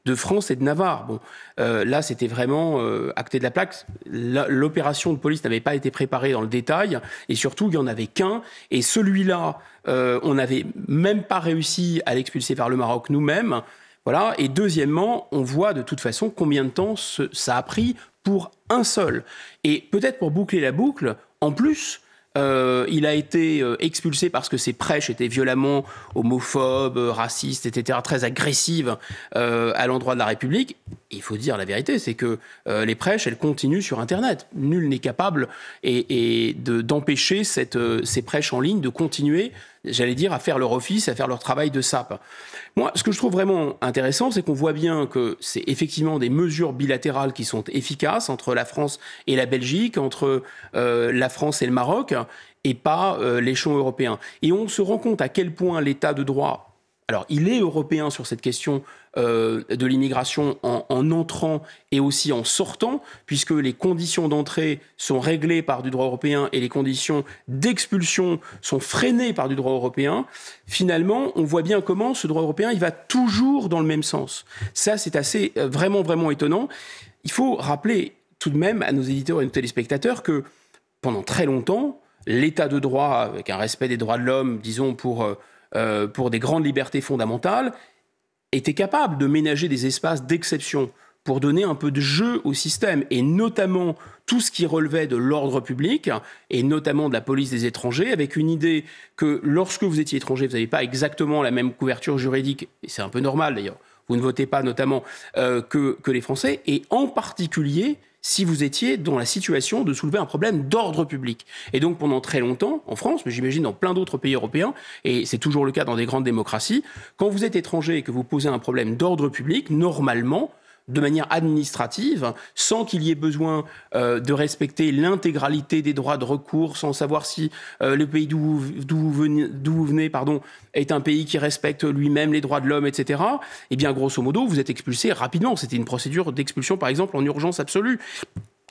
de France et de Navarre. Bon, euh, là, c'était vraiment euh, acté de la plaque. L'opération de police n'avait pas été préparée dans le détail, et surtout, il n'y en avait qu'un. Et celui-là, euh, on n'avait même pas réussi à l'expulser vers le Maroc nous-mêmes. Voilà. Et deuxièmement, on voit de toute façon combien de temps ça a pris pour un seul. Et peut-être pour boucler la boucle, en plus, euh, il a été euh, expulsé parce que ses prêches étaient violemment homophobes, racistes, etc., très agressives euh, à l'endroit de la République. il faut dire la vérité, c'est que les prêches, elles continuent sur Internet. Nul n'est capable et, d'empêcher ces prêches en ligne de continuer, j'allais dire, à faire leur office, à faire leur travail de sape. Moi, ce que je trouve vraiment intéressant, c'est qu'on voit bien que c'est effectivement des mesures bilatérales qui sont efficaces entre la France et la Belgique, entre euh, la France et le Maroc, et pas euh, l'échelon européen. Et on se rend compte à quel point l'état de droit alors il est européen sur cette question euh, de l'immigration en, entrant et aussi en sortant, puisque les conditions d'entrée sont réglées par du droit européen et les conditions d'expulsion sont freinées par du droit européen, finalement, on voit bien comment ce droit européen, il va toujours dans le même sens. Ça, c'est assez euh, vraiment, vraiment étonnant. Il faut rappeler tout de même à nos éditeurs et nos téléspectateurs que pendant très longtemps, l'état de droit, avec un respect des droits de l'homme, disons, pour... Euh, pour des grandes libertés fondamentales, était capable de ménager des espaces d'exception pour donner un peu de jeu au système, et notamment tout ce qui relevait de l'ordre public, et notamment de la police des étrangers, avec une idée que lorsque vous étiez étranger, vous n'avez pas exactement la même couverture juridique, et c'est un peu normal d'ailleurs, vous ne votez pas notamment euh, que, que les Français, et en particulier si vous étiez dans la situation de soulever un problème d'ordre public. Et donc pendant très longtemps, en France, mais j'imagine dans plein d'autres pays européens, et c'est toujours le cas dans des grandes démocraties, quand vous êtes étranger et que vous posez un problème d'ordre public, normalement, de manière administrative, sans qu'il y ait besoin euh, de respecter l'intégralité des droits de recours, sans savoir si euh, le pays d'où vous venez, pardon, est un pays qui respecte lui-même les droits de l'homme, etc. Eh bien, grosso modo, vous êtes expulsé rapidement. C'était une procédure d'expulsion, par exemple, en urgence absolue.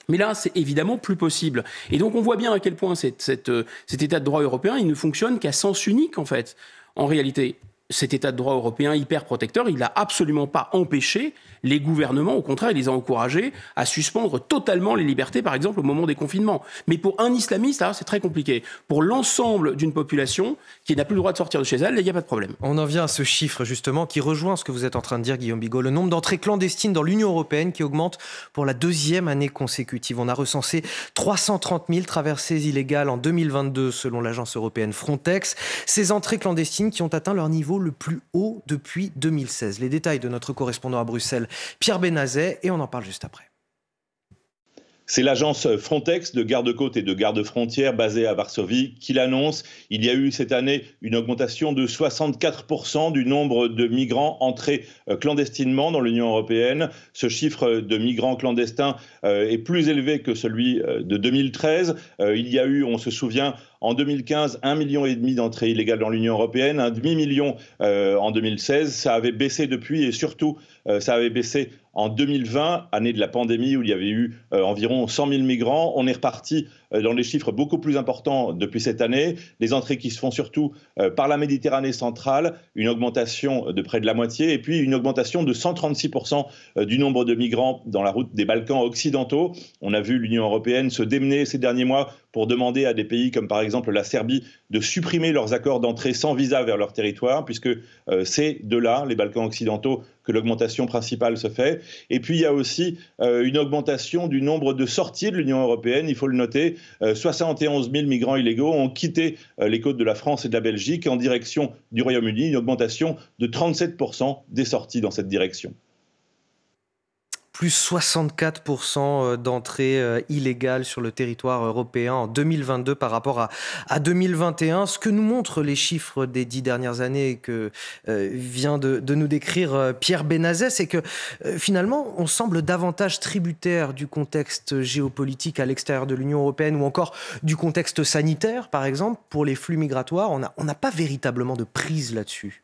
Mais là, c'est évidemment plus possible. Et donc, on voit bien à quel point euh, cet état de droit européen, il ne fonctionne qu'à sens unique, en fait. En réalité, cet état de droit européen hyper protecteur, il n'a absolument pas empêché les gouvernements, au contraire, il les a encouragés à suspendre totalement les libertés, par exemple au moment des confinements. Mais pour un islamiste, c'est très compliqué. Pour l'ensemble d'une population qui n'a plus le droit de sortir de chez elle, il n'y a pas de problème. On en vient à ce chiffre, justement, qui rejoint ce que vous êtes en train de dire, Guillaume Bigot, le nombre d'entrées clandestines dans l'Union européenne qui augmente pour la deuxième année consécutive. On a recensé 330 000 traversées illégales en 2022, selon l'agence européenne Frontex. Ces entrées clandestines qui ont atteint leur niveau le plus haut depuis 2016. Les détails de notre correspondant à Bruxelles, Pierre Benazet, et on en parle juste après. C'est l'agence Frontex de garde-côte et de garde-frontière basée à Varsovie qui l'annonce. Il y a eu cette année une augmentation de 64% du nombre de migrants entrés euh, clandestinement dans l'Union européenne. Ce chiffre de migrants clandestins euh, est plus élevé que celui euh, de 2013. Il y a eu, on se souvient, en 2015, 1,5 million d'entrées illégales dans l'Union européenne, un demi-million en 2016. Ça avait baissé depuis et surtout, ça avait baissé en 2020, année de la pandémie où il y avait eu euh, environ 100 000 migrants, on est reparti euh, dans les chiffres beaucoup plus importants depuis cette année. Les entrées qui se font surtout euh, par la Méditerranée centrale, une augmentation de près de la moitié, et puis une augmentation de 136% du nombre de migrants dans la route des Balkans occidentaux. On a vu l'Union européenne se démener ces derniers mois pour demander à des pays comme par exemple la Serbie de supprimer leurs accords d'entrée sans visa vers leur territoire, puisque c'est de là, les Balkans occidentaux, que l'augmentation principale se fait. Et puis il y a aussi euh, une augmentation du nombre de sorties de l'Union européenne, il faut le noter. 71 euh, 000 migrants illégaux ont quitté euh, les côtes de la France et de la Belgique en direction du Royaume-Uni, une augmentation de 37% des sorties dans cette direction plus 64% euh, d'entrées euh, illégales sur le territoire européen en 2022 par rapport à, à 2021. Ce que nous montrent les chiffres des dix dernières années que euh, vient de, nous décrire Pierre Benazet, c'est que finalement, on semble davantage tributaire du contexte géopolitique à l'extérieur de l'Union européenne ou encore du contexte sanitaire, par exemple, pour les flux migratoires. On n'a pas véritablement de prise là-dessus.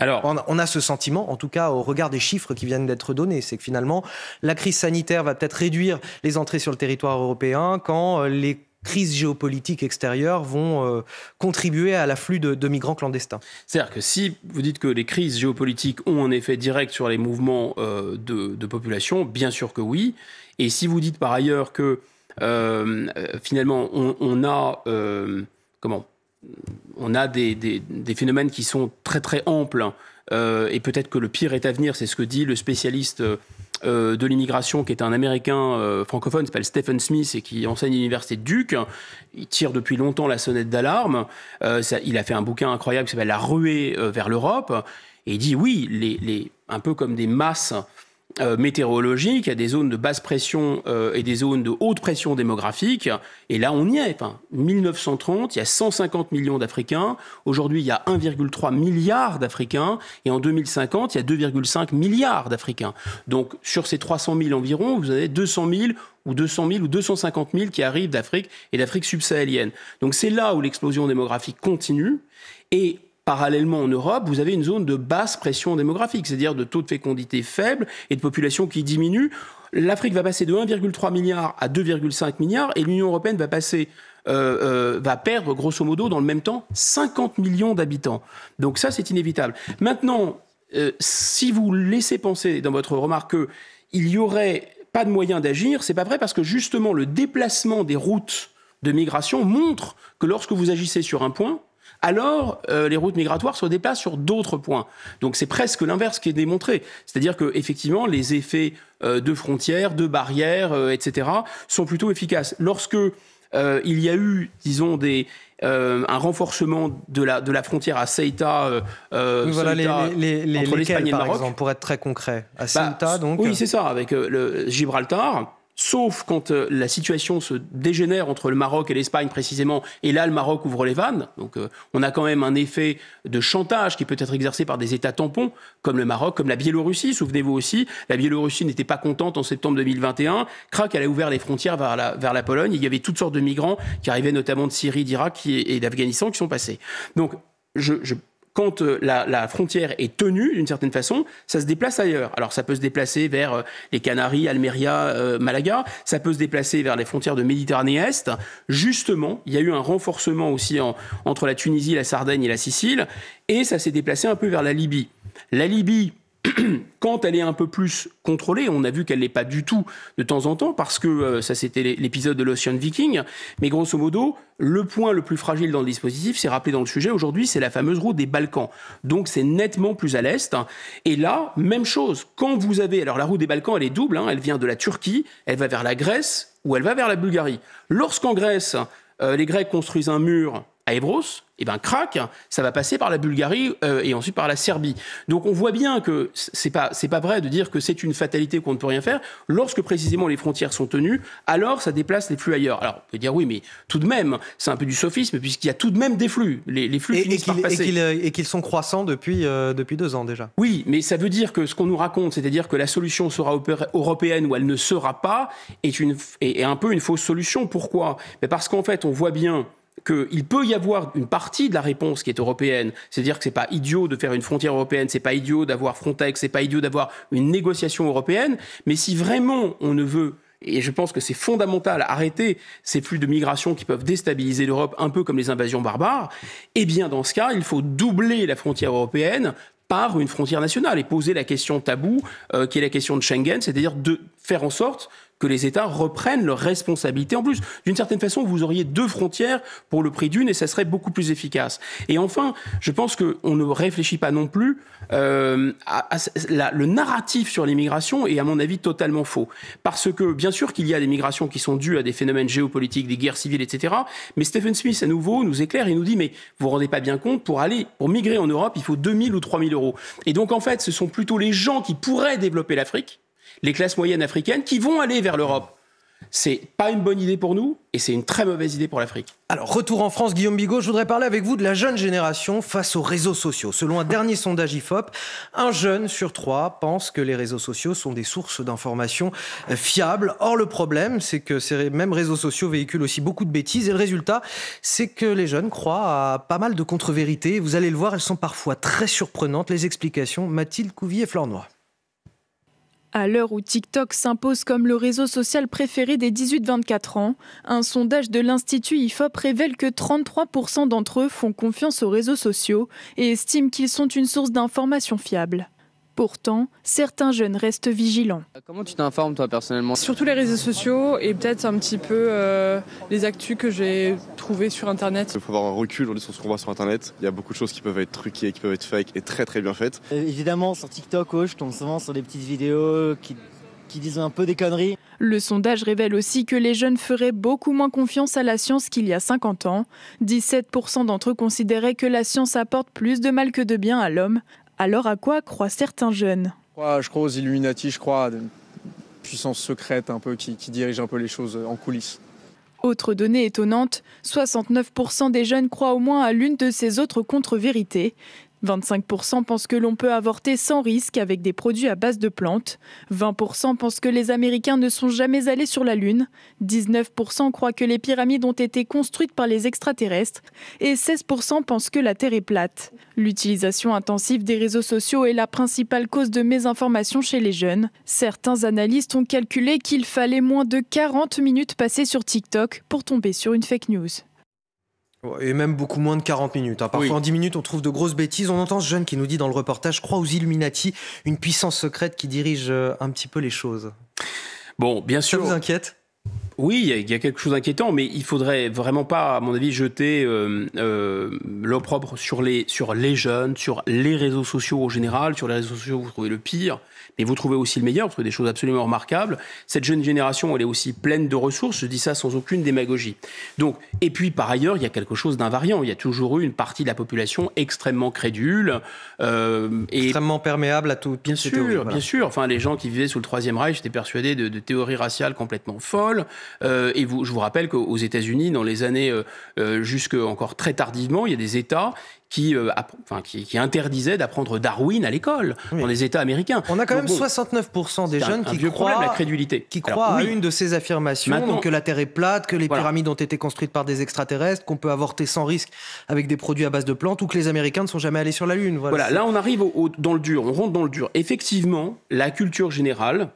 Alors, on a, ce sentiment, en tout cas au regard des chiffres qui viennent d'être donnés, c'est que finalement, la crise sanitaire va peut-être réduire les entrées sur le territoire européen quand euh, les crises géopolitiques extérieures vont euh, contribuer à l'afflux de, migrants clandestins. C'est-à-dire que si vous dites que les crises géopolitiques ont un effet direct sur les mouvements euh, de, population, bien sûr que oui. Et si vous dites par ailleurs que finalement on, on a comment on a des, phénomènes qui sont très très amples. Euh, et peut-être que le pire est à venir, c'est ce que dit le spécialiste euh, de l'immigration, qui est un Américain euh, francophone, s'appelle Stephen Smith et qui enseigne à l'université Duke. Il tire depuis longtemps la sonnette d'alarme. il a fait un bouquin incroyable qui s'appelle La ruée vers l'Europe. Et il dit oui, les, un peu comme des masses euh, météorologique, il y a des zones de basse pression euh, et des zones de haute pression démographique. Et là, on y est. Enfin, 1930, il y a 150 millions d'Africains. Aujourd'hui, il y a 1,3 milliard d'Africains. Et en 2050, il y a 2,5 milliards d'Africains. Donc, sur ces 300 000 environ, vous avez 200 000 ou 200 000 ou 250 000 qui arrivent d'Afrique et d'Afrique subsahélienne. Donc, c'est là où l'explosion démographique continue. Et parallèlement en Europe, vous avez une zone de basse pression démographique, c'est-à-dire de taux de fécondité faible et de population qui diminue. L'Afrique va passer de 1,3 milliard à 2,5 milliards et l'Union européenne va passer euh, euh, va perdre grosso modo dans le même temps 50 millions d'habitants. Donc ça, c'est inévitable. Maintenant, euh, si vous laissez penser dans votre remarque qu'il y aurait pas de moyens d'agir, c'est pas vrai parce que justement le déplacement des routes de migration montre que lorsque vous agissez sur un point, alors les routes migratoires se déplacent sur d'autres points. Donc c'est presque l'inverse qui est démontré. C'est-à-dire que effectivement les effets de frontières, de barrières, etc., sont plutôt efficaces. Lorsque euh, il y a eu, disons, des, euh, un renforcement de la, de la frontière à Ceuta, euh, voilà, les, les, entre l'Espagne et le Maroc. Exemple, pour être très concret. À bah, Ceuta, donc. Oui, c'est ça, avec le Gibraltar sauf quand euh, la situation se dégénère entre le Maroc et l'Espagne précisément, et là le Maroc ouvre les vannes. Donc euh, on a quand même un effet de chantage qui peut être exercé par des États tampons, comme le Maroc, comme la Biélorussie. Souvenez-vous aussi, la Biélorussie n'était pas contente en septembre 2021. Crac, elle a ouvert les frontières vers la, Pologne. Il y avait toutes sortes de migrants qui arrivaient notamment de Syrie, d'Irak et d'Afghanistan qui sont passés. Donc je quand euh, la, frontière est tenue d'une certaine façon, ça se déplace ailleurs. Alors ça peut se déplacer vers euh, les Canaries, Almeria, euh, Malaga, ça peut se déplacer vers les frontières de Méditerranée Est. Justement, il y a eu un renforcement aussi entre la Tunisie, la Sardaigne et la Sicile, et ça s'est déplacé un peu vers la Libye. La Libye, quand elle est un peu plus contrôlée, on a vu qu'elle l'est pas du tout de temps en temps, parce que euh, ça c'était l'épisode de l'Ocean Viking, mais grosso modo, le point le plus fragile dans le dispositif, c'est rappelé dans le sujet aujourd'hui, c'est la fameuse route des Balkans. Donc c'est nettement plus à l'est. Et là, même chose, quand vous avez, alors la route des Balkans, elle est double, hein, elle vient de la Turquie, elle va vers la Grèce ou elle va vers la Bulgarie. Lorsqu'en Grèce, euh, les Grecs construisent un mur à Evros, et eh ben crac, ça va passer par la Bulgarie euh, et ensuite par la Serbie. Donc on voit bien que c'est pas c'est pas vrai de dire que c'est une fatalité qu'on ne peut rien faire. Lorsque précisément les frontières sont tenues, alors ça déplace les flux ailleurs. Alors on peut dire oui, mais tout de même, c'est un peu du sophisme puisqu'il y a tout de même des flux. Les, flux et, passer. Et qu'ils sont croissants depuis euh, depuis deux ans déjà. Oui, mais ça veut dire que ce qu'on nous raconte, c'est-à-dire que la solution sera européenne ou elle ne sera pas, est une est un peu une fausse solution. Pourquoi? Mais Parce qu'en fait, on voit bien qu'il peut y avoir une partie de la réponse qui est européenne, c'est-à-dire que c'est pas idiot de faire une frontière européenne, c'est pas idiot d'avoir Frontex, c'est pas idiot d'avoir une négociation européenne, mais si vraiment on ne veut et je pense que c'est fondamental arrêter ces flux de migration qui peuvent déstabiliser l'Europe un peu comme les invasions barbares, eh bien dans ce cas, il faut doubler la frontière européenne par une frontière nationale et poser la question taboue euh, qui est la question de Schengen, c'est-à-dire de faire en sorte que les États reprennent leurs responsabilités. En plus, d'une certaine façon, vous auriez deux frontières pour le prix d'une et ça serait beaucoup plus efficace. Et enfin, je pense qu'on ne réfléchit pas non plus euh, à, le narratif sur l'immigration est à mon avis totalement faux. Parce que bien sûr qu'il y a des migrations qui sont dues à des phénomènes géopolitiques, des guerres civiles, etc. Mais Stephen Smith à nouveau nous éclaire et nous dit mais vous vous rendez pas bien compte pour aller pour migrer en Europe il faut 2000 ou 3000 euros. Et donc en fait ce sont plutôt les gens qui pourraient développer l'Afrique les classes moyennes africaines qui vont aller vers l'Europe. C'est pas une bonne idée pour nous et c'est une très mauvaise idée pour l'Afrique. Alors, retour en France, Guillaume Bigot, je voudrais parler avec vous de la jeune génération face aux réseaux sociaux. Selon un dernier sondage IFOP, un jeune sur trois pense que les réseaux sociaux sont des sources d'informations euh, fiables. Or, le problème, c'est que ces mêmes réseaux sociaux véhiculent aussi beaucoup de bêtises et le résultat, c'est que les jeunes croient à pas mal de contre-vérités. Vous allez le voir, elles sont parfois très surprenantes. Les explications, Mathilde Couvier et Fleur Noir. À l'heure où TikTok s'impose comme le réseau social préféré des 18-24 ans, un sondage de l'Institut IFOP révèle que 33% d'entre eux font confiance aux réseaux sociaux et estiment qu'ils sont une source d'informations fiables. Pourtant, certains jeunes restent vigilants. Comment tu t'informes toi personnellement? Surtout les réseaux sociaux et peut-être un petit peu euh, les actus que j'ai trouvées sur Internet. Il faut avoir un recul sur ce qu'on voit sur Internet. Il y a beaucoup de choses qui peuvent être truquées, qui peuvent être fake et très très bien faites. Euh, évidemment, sur TikTok, je tombe souvent sur des petites vidéos qui, qui disent un peu des conneries. Le sondage révèle aussi que les jeunes feraient beaucoup moins confiance à la science qu'il y a 50 ans. 17% d'entre eux considéraient que la science apporte plus de mal que de bien à l'homme, alors à quoi croient certains jeunes? Je crois, aux Illuminati, je crois à une puissance secrète un peu qui, qui dirige un peu les choses en coulisses. Autre donnée étonnante, 69% des jeunes croient au moins à l'une de ces autres contre-vérités. 25% pensent que l'on peut avorter sans risque avec des produits à base de plantes. 20% pensent que les Américains ne sont jamais allés sur la Lune. 19% croient que les pyramides ont été construites par les extraterrestres. Et 16% pensent que la Terre est plate. L'utilisation intensive des réseaux sociaux est la principale cause de mésinformation chez les jeunes. Certains analystes ont calculé qu'il fallait moins de 40 minutes passées sur TikTok pour tomber sur une fake news. Et même beaucoup moins de 40 minutes. hein. Parfois Oui. en 10 minutes, on trouve de grosses bêtises. On entend ce jeune qui nous dit dans le reportage, croit aux Illuminati, une puissance secrète qui dirige euh, un petit peu les choses. Bon, bien sûr. Ça vous inquiète? Oui, il y a- il y, a quelque chose d'inquiétant, mais il faudrait vraiment pas, à mon avis, jeter euh, euh, l'opprobre sur les, sur les jeunes, sur les réseaux sociaux en général. Sur les réseaux sociaux, vous trouvez le pire, mais vous trouvez aussi le meilleur, vous trouvez des choses absolument remarquables. Cette jeune génération, elle est aussi pleine de ressources, je dis ça sans aucune démagogie. Donc, et puis par ailleurs, il y a quelque chose d'invariant. Il y a toujours eu une partie de la population extrêmement crédule. euh, et Extrêmement perméable à tout. Bien sûr, bien sûr. Enfin, les gens qui vivaient sous le Troisième Reich étaient persuadés de, de théories raciales complètement folles. Euh, et vous, je vous rappelle qu'aux États-Unis, dans les années euh, euh, jusque encore très tardivement, il y a des États qui, euh, app- enfin, qui, qui interdisaient d'apprendre Darwin à l'école dans les États américains. On a quand même Donc bon, 69% des un- jeunes un qui vieux croient, problème, la crédulité. qui Alors, croient à oui. une de ces affirmations, Maintenant- donc que la Terre est plate, que les Voilà. pyramides ont été construites par des extraterrestres, qu'on peut avorter sans risque avec des produits à base de plantes, ou que les Américains ne sont jamais allés sur la Lune. Voilà, Voilà, là on arrive au- au- dans le dur, on rentre dans le dur. Effectivement, la culture générale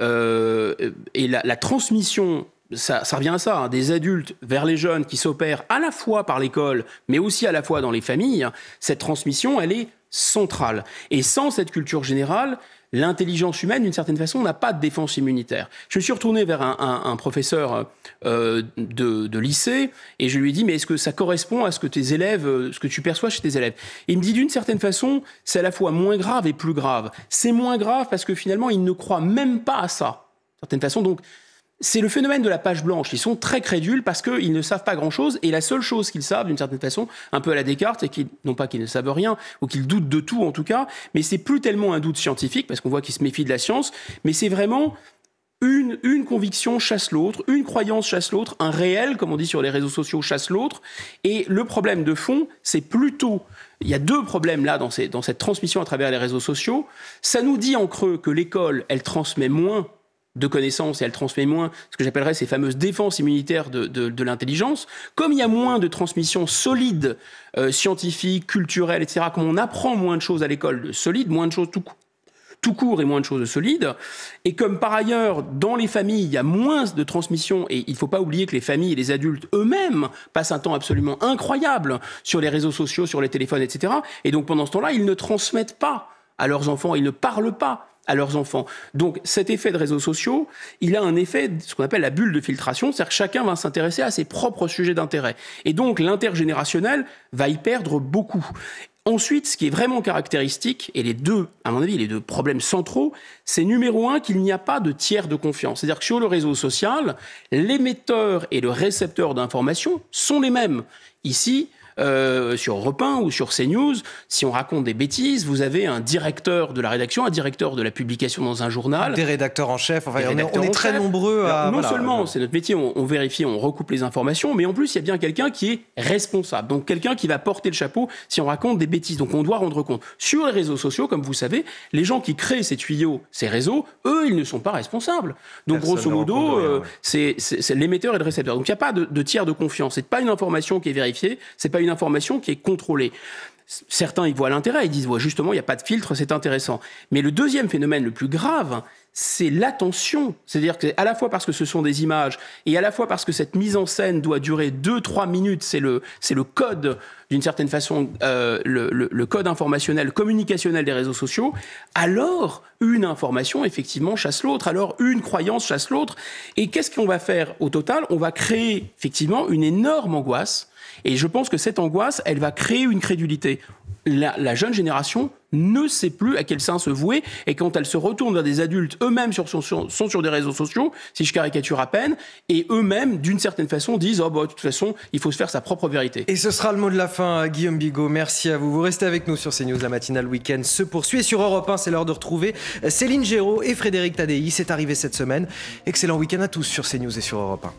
euh, et la, transmission, ça, revient à ça, hein, des adultes vers les jeunes qui s'opèrent à la fois par l'école, mais aussi à la fois dans les familles, cette transmission, elle est centrale. Et sans cette culture générale, l'intelligence humaine, d'une certaine façon, n'a pas de défense immunitaire. Je me suis retourné vers un, un- un professeur euh, de, de lycée et je lui ai dit, mais est-ce que ça correspond à ce que tes élèves, euh, ce que tu perçois chez tes élèves? Et il me dit, d'une certaine façon, c'est à la fois moins grave et plus grave. C'est moins grave parce que finalement, ils ne croient même pas à ça. D'une certaine façon, donc, c'est le phénomène de la page blanche. Ils sont très crédules parce qu'ils ne savent pas grand-chose et la seule chose qu'ils savent, d'une certaine façon, un peu à la Descartes, c'est qu'ils, non pas qu'ils ne savent rien ou qu'ils doutent de tout en tout cas, mais c'est plus tellement un doute scientifique parce qu'on voit qu'ils se méfient de la science, mais c'est vraiment une, une conviction chasse l'autre, une croyance chasse l'autre, un réel, comme on dit sur les réseaux sociaux, chasse l'autre. Et le problème de fond, c'est plutôt... Il y a deux problèmes là dans cette transmission à travers les réseaux sociaux. Ça nous dit en creux que l'école, elle transmet moins de connaissances et elle transmet moins ce que j'appellerais ces fameuses défenses immunitaires de, de- de l'intelligence. Comme il y a moins de transmission solide, euh, scientifique, culturelle, etc., comme on apprend moins de choses à l'école de solide, moins de choses tout, tout court et moins de choses solides, et comme par ailleurs, dans les familles, il y a moins de transmission, et il ne faut pas oublier que les familles et les adultes eux-mêmes passent un temps absolument incroyable sur les réseaux sociaux, sur les téléphones, etc., et donc pendant ce temps-là, ils ne transmettent pas à leurs enfants, ils ne parlent pas à leurs enfants. Donc cet effet de réseaux sociaux, il a un effet, ce qu'on appelle la bulle de filtration, c'est-à-dire que chacun va s'intéresser à ses propres sujets d'intérêt. Et donc l'intergénérationnel va y perdre beaucoup. Ensuite, ce qui est vraiment caractéristique, et les deux, à mon avis, les deux problèmes centraux, c'est numéro un qu'il n'y a pas de tiers de confiance. C'est-à-dire que sur le réseau social, l'émetteur et le récepteur d'informations sont les mêmes. Ici, euh, sur Europe 1 ou sur CNews, si on raconte des bêtises, vous avez un directeur de la rédaction, un directeur de la publication dans un journal. Des rédacteurs en chef, enfin, on est, on très chef. nombreux à. Alors, non voilà, seulement c'est notre métier, on, on vérifie, on recoupe les informations, mais en plus il y a bien quelqu'un qui est responsable. Donc quelqu'un qui va porter le chapeau si on raconte des bêtises. Donc on doit rendre compte. Sur les réseaux sociaux, comme vous savez, les gens qui créent ces tuyaux, ces réseaux, eux, ils ne sont pas responsables. Donc Personne grosso modo, euh, ouais. c'est l'émetteur et le récepteur. Donc il n'y a pas de, de tiers de confiance. C'est pas une information qui est vérifiée, c'est pas une information qui est contrôlée. Certains y voient l'intérêt, ils disent ouais, justement, il n'y a pas de filtre, c'est intéressant. Mais le deuxième phénomène le plus grave, c'est l'attention. C'est-à-dire que à la fois parce que ce sont des images et à la fois parce que cette mise en scène doit durer 2-3 minutes, c'est le, c'est le code, d'une certaine façon, euh, le code informationnel, communicationnel des réseaux sociaux, alors une information, effectivement, chasse l'autre, alors une croyance chasse l'autre. Et qu'est-ce qu'on va faire au total? On va créer, effectivement, une énorme angoisse. Et je pense que cette angoisse, elle va créer une crédulité. La, jeune génération ne sait plus à quel sein se vouer, et quand elle se retourne vers des adultes, eux-mêmes sur- sont sur des réseaux sociaux, si je caricature à peine, et eux-mêmes, d'une certaine façon, disent oh, bah, de toute façon, il faut se faire sa propre vérité. Et ce sera le mot de la fin, Guillaume Bigot. Merci à vous. Vous restez avec nous sur CNews. La matinale week-end se poursuit. Et sur Europe 1, c'est l'heure de retrouver Céline Géraud et Frédéric Tadei. C'est arrivé cette semaine. Excellent week-end à tous sur CNews et sur Europe 1.